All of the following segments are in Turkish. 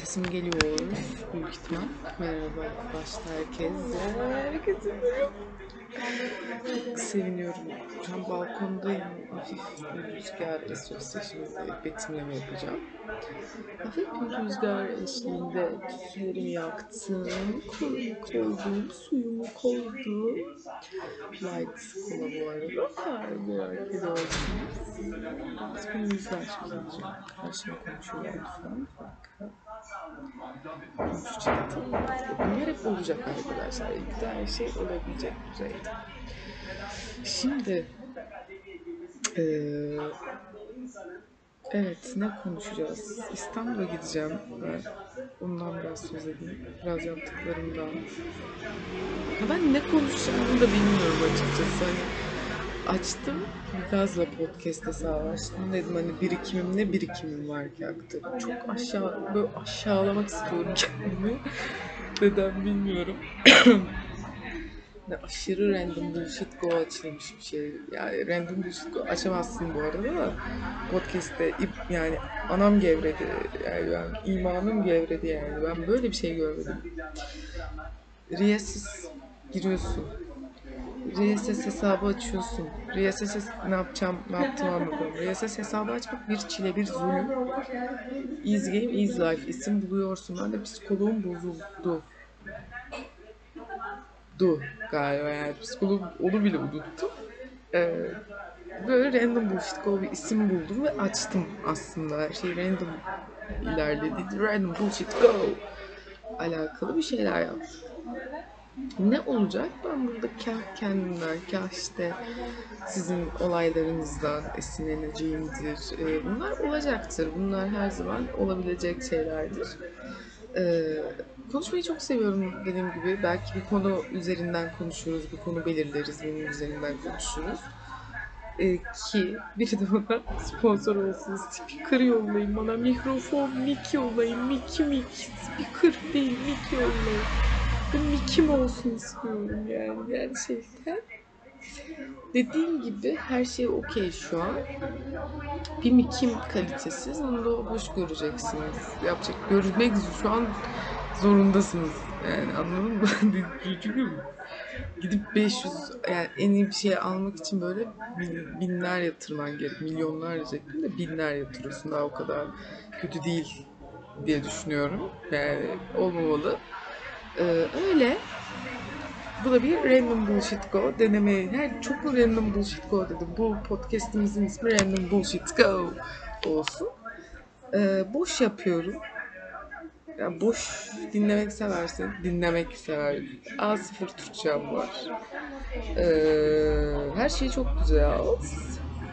Sesim geliyor büyük ihtimal. Merhaba başta herkese. Herkese seviniyorum. An balkondayım. Hafif bir rüzgar esiyorsa şimdi betimleme yapacağım. Hafif bir rüzgar eşliğinde tütsülerimi yaktım. Koydum. Suyumu koydum. Light kola bu arada. Merak ediyorsanız. Biz bunu rüzgar çözeceğim. Karşıma konuşuyorlar lütfen. Konuşacaktım. Bunlar hep olacak arkadaşlar. İlk her şey olabilecek düzeyde. Şimdi eee evet ne konuşacağız? İstanbul'a gideceğim. Ben ondan biraz söz edeyim. Biraz yaptıklarımdan. Ben ne konuşacağımı da bilmiyorum açıkçası. Hani açtım gazla podcast hesabı açtım dedim hani birikimim ne birikimim var ki aktarım. Çok aşağı böyle aşağılamak istiyorum kendimi. Neden bilmiyorum. Ne aşırı random bullshit go açılmış bir şey. Yani random bullshit go açamazsın bu arada da podcast'te ip- yani anam gevredi. Yani ben imanım gevredi yani. Ben böyle bir şey görmedim. Riyasiz giriyorsun. RSS hesabı açıyorsun. RSS ne yapacağım, ne yaptığımı anladım. RSS hesabı açmak bir çile, bir zulüm. Easy game, easy life. İsim buluyorsun. Ben de psikoloğum bozuldu. Du galiba yani. Psikoloğum onu bile unuttum. Ee, böyle random bullshit go bir isim buldum ve açtım aslında. Şey random ilerledi. Random bullshit go alakalı bir şeyler yaptım. Ne olacak? Ben burada kah kendimden, kah işte sizin olaylarınızdan esinleneceğimdir. Ee, bunlar olacaktır. Bunlar her zaman olabilecek şeylerdir. Ee, konuşmayı çok seviyorum dediğim gibi. Belki bir konu üzerinden konuşuruz, bir konu belirleriz, bunun üzerinden konuşuruz. Ee, ki biri de bana sponsor olsun. Speaker yollayın bana. Mikrofon, mic yollayın. Mic, mic. Speaker değil, mic yollayın. Ben mic'im olsun istiyorum yani gerçekten. Dediğim gibi her şey okey şu an. Bir mic'im kalitesiz. Onu da hoş göreceksiniz. Yapacak, görmek şu an zorundasınız. Yani anladın mı? Çünkü gidip 500 yani en iyi bir şey almak için böyle bin, binler yatırman gerek. Milyonlar diyecektim de binler yatırıyorsun. Daha o kadar kötü değil diye düşünüyorum. Yani olmamalı. Ee, öyle. Bu da bir random bullshit go deneme. Her çok mu random bullshit go dedim. Bu podcast'imizin ismi random bullshit go olsun. Ee, boş yapıyorum. Yani boş dinlemek seversen dinlemek sever. A0 Türkçem var. Ee, her şey çok güzel.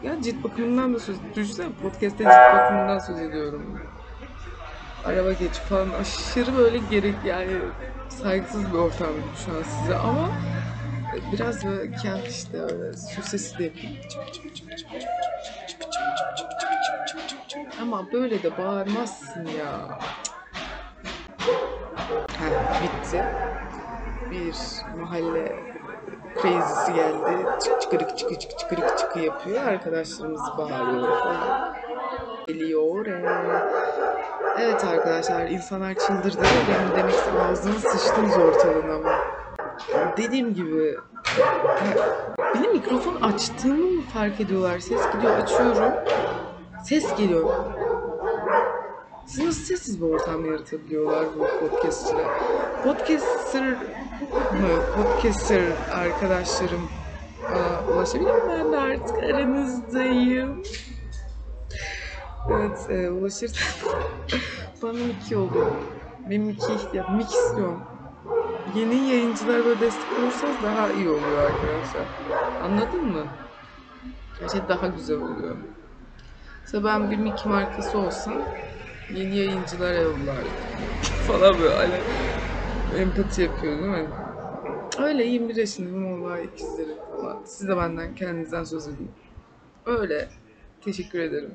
Ya cilt bakımından da söz Düşünsene podcast'te cilt bakımından söz ediyorum araba geçip falan aşırı böyle gerek yani saygısız bir ortam şu an size ama biraz böyle kent işte öyle su sesi de. Ama böyle de bağırmazsın ya. Ha, bitti. Bir mahalle crazy'si geldi. Çık çıkırık çıkı çık çıkırık çıkı yapıyor. Arkadaşlarımız bağırıyor falan. Geliyor. Evet arkadaşlar insanlar çıldırdı. Benim demek ki ağzını sıçtınız ortalığına ama. Dediğim gibi benim mikrofon açtığımı mı fark ediyorlar? Ses gidiyor açıyorum. Ses geliyor. Siz nasıl sessiz bir ortam yaratabiliyorlar bu podcastçılar? Podcaster mı? Podcaster arkadaşlarım bana ulaşabilir mi? Ben de artık aranızdayım. Evet, e, ulaşırsan bana Miki olur. Benim Miki ihtiyacım. Miki istiyorum. Yeni yayıncılar böyle destek olursanız daha iyi oluyor arkadaşlar. Anladın mı? Şey daha güzel oluyor. Mesela ben bir Miki markası olsam yeni yayıncılara yollardım. falan böyle hani empati yapıyor değil mi? Öyle 21 yaşındayım vallahi ikizlerim falan. Siz de benden kendinizden söz edin. Öyle. Teşekkür ederim.